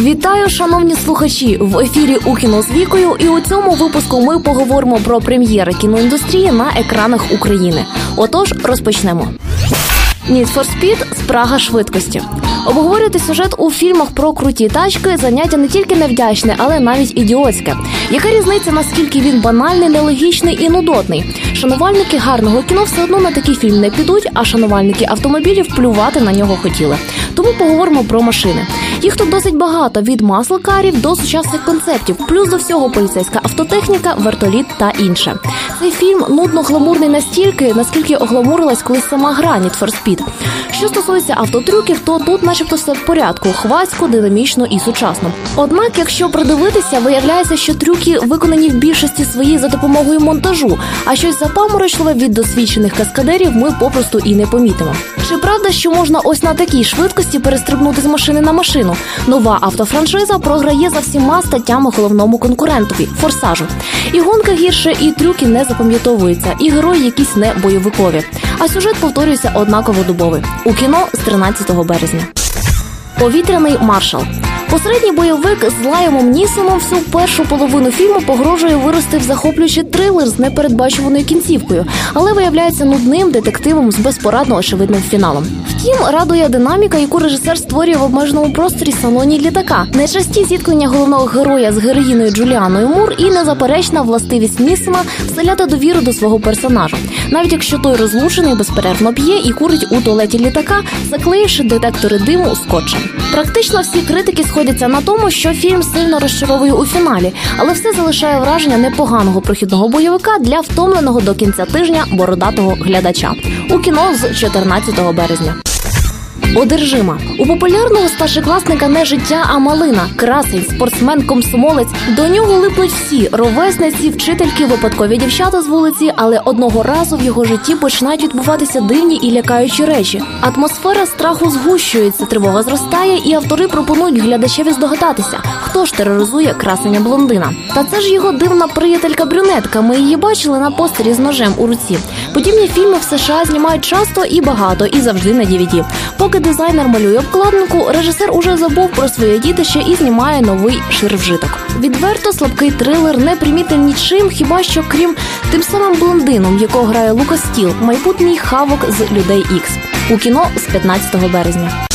Вітаю, шановні слухачі! В ефірі у кіно з вікою. І у цьому випуску ми поговоримо про прем'єри кіноіндустрії на екранах України. Отож, розпочнемо. Need for Speed – спрага швидкості. Обговорювати сюжет у фільмах про круті тачки заняття не тільки невдячне, але навіть ідіотське. Яка різниця, наскільки він банальний, нелогічний і нудотний? Шанувальники гарного кіно все одно на такий фільм не підуть, а шанувальники автомобілів плювати на нього хотіли. Тому поговоримо про машини. Їх тут досить багато від маслокарів до сучасних концептів, плюс до всього поліцейська автотехніка, вертоліт та інше. Цей фільм нудно гламурний настільки, наскільки огламурилась колись сама гра Need for Speed. Що стосується автотрюків, то тут, начебто, все в порядку, хвацько, динамічно і сучасно. Однак, якщо придивитися, виявляється, що трюки виконані в більшості своїй за допомогою монтажу, а щось запаморочливе від досвідчених каскадерів ми попросту і не помітимо. Чи правда, що можна ось на такій швидкості перестрибнути з машини на машину? Нова автофраншиза програє за всіма статтями головному конкурентові форсажу. І гонка гірше, і трюки не запам'ятовуються, і герої якісь не бойовикові. А сюжет повторюється однаково дубовий у кіно з 13 березня. Повітряний маршал. Посередній бойовик з Лаємом Нісоном всю першу половину фільму погрожує вирости в захоплюючий трилер з непередбачуваною кінцівкою, але виявляється нудним детективом з безпорадно очевидним фіналом. Втім, радує динаміка, яку режисер створює в обмеженому просторі салоні літака. Нечасті зіткнення головного героя з героїною Джуліаною Мур і незаперечна властивість Нісона вселяти довіру до свого персонажа, навіть якщо той розлучений безперервно п'є і курить у туалеті літака, заклеївши детектори диму скотчем. Практично всі критики сходяться на тому, що фільм сильно розчаровує у фіналі, але все залишає враження непоганого прохідного бойовика для втомленого до кінця тижня бородатого глядача у кіно з 14 березня. Одержима у популярного старшокласника не життя, а малина, красень, спортсмен, комсомолець. До нього липнуть всі ровесниці, вчительки, випадкові дівчата з вулиці, але одного разу в його житті починають відбуватися дивні і лякаючі речі. Атмосфера страху згущується, тривога зростає, і автори пропонують глядачеві здогадатися, хто ж тероризує красення блондина. Та це ж його дивна приятелька брюнетка. Ми її бачили на постері з ножем у руці. Подібні фільми в США знімають часто і багато, і завжди на DVD. Поки дизайнер малює обкладинку, режисер уже забув про своє дітище і знімає новий ширвжиток. Відверто слабкий трилер не примітен нічим, хіба що крім тим самим блондином, якого грає Лука Стіл, майбутній хавок з людей Ікс у кіно з 15 березня.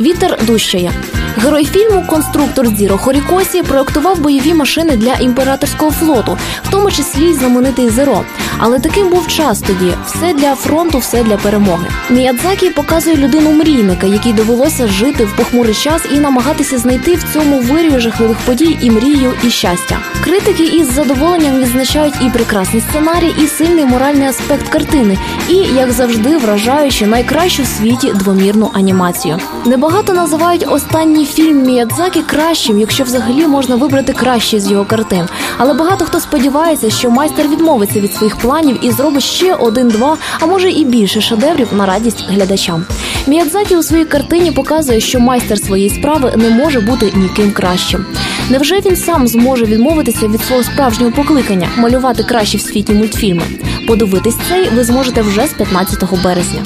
Вітер дущає. Герой фільму Конструктор Зіро Хорікосі проектував бойові машини для імператорського флоту, в тому числі й знаменитий Зеро. Але таким був час тоді: все для фронту, все для перемоги. Міядзакі показує людину мрійника, якій довелося жити в похмурий час і намагатися знайти в цьому вирію жахливих подій і мрію, і щастя. Критики із задоволенням відзначають і прекрасний сценарій, і сильний моральний аспект картини, і як завжди вражаючи найкращу в світі двомірну анімацію. Небагато називають останній фільм Міядзакі кращим, якщо взагалі можна вибрати краще з його картин. Але багато хто сподівається, що майстер відмовиться від своїх планів і зробить ще один-два, а може і більше шедеврів на радість глядачам. Міядзакі у своїй картині показує, що майстер своєї справи не може бути ніким кращим. Невже він сам зможе відмовитися від свого справжнього покликання малювати кращі в світі мультфільми? Подивитись цей ви зможете вже з 15 березня.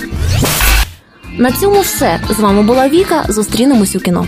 На цьому все з вами була Віка. Зустрінемось у кіно.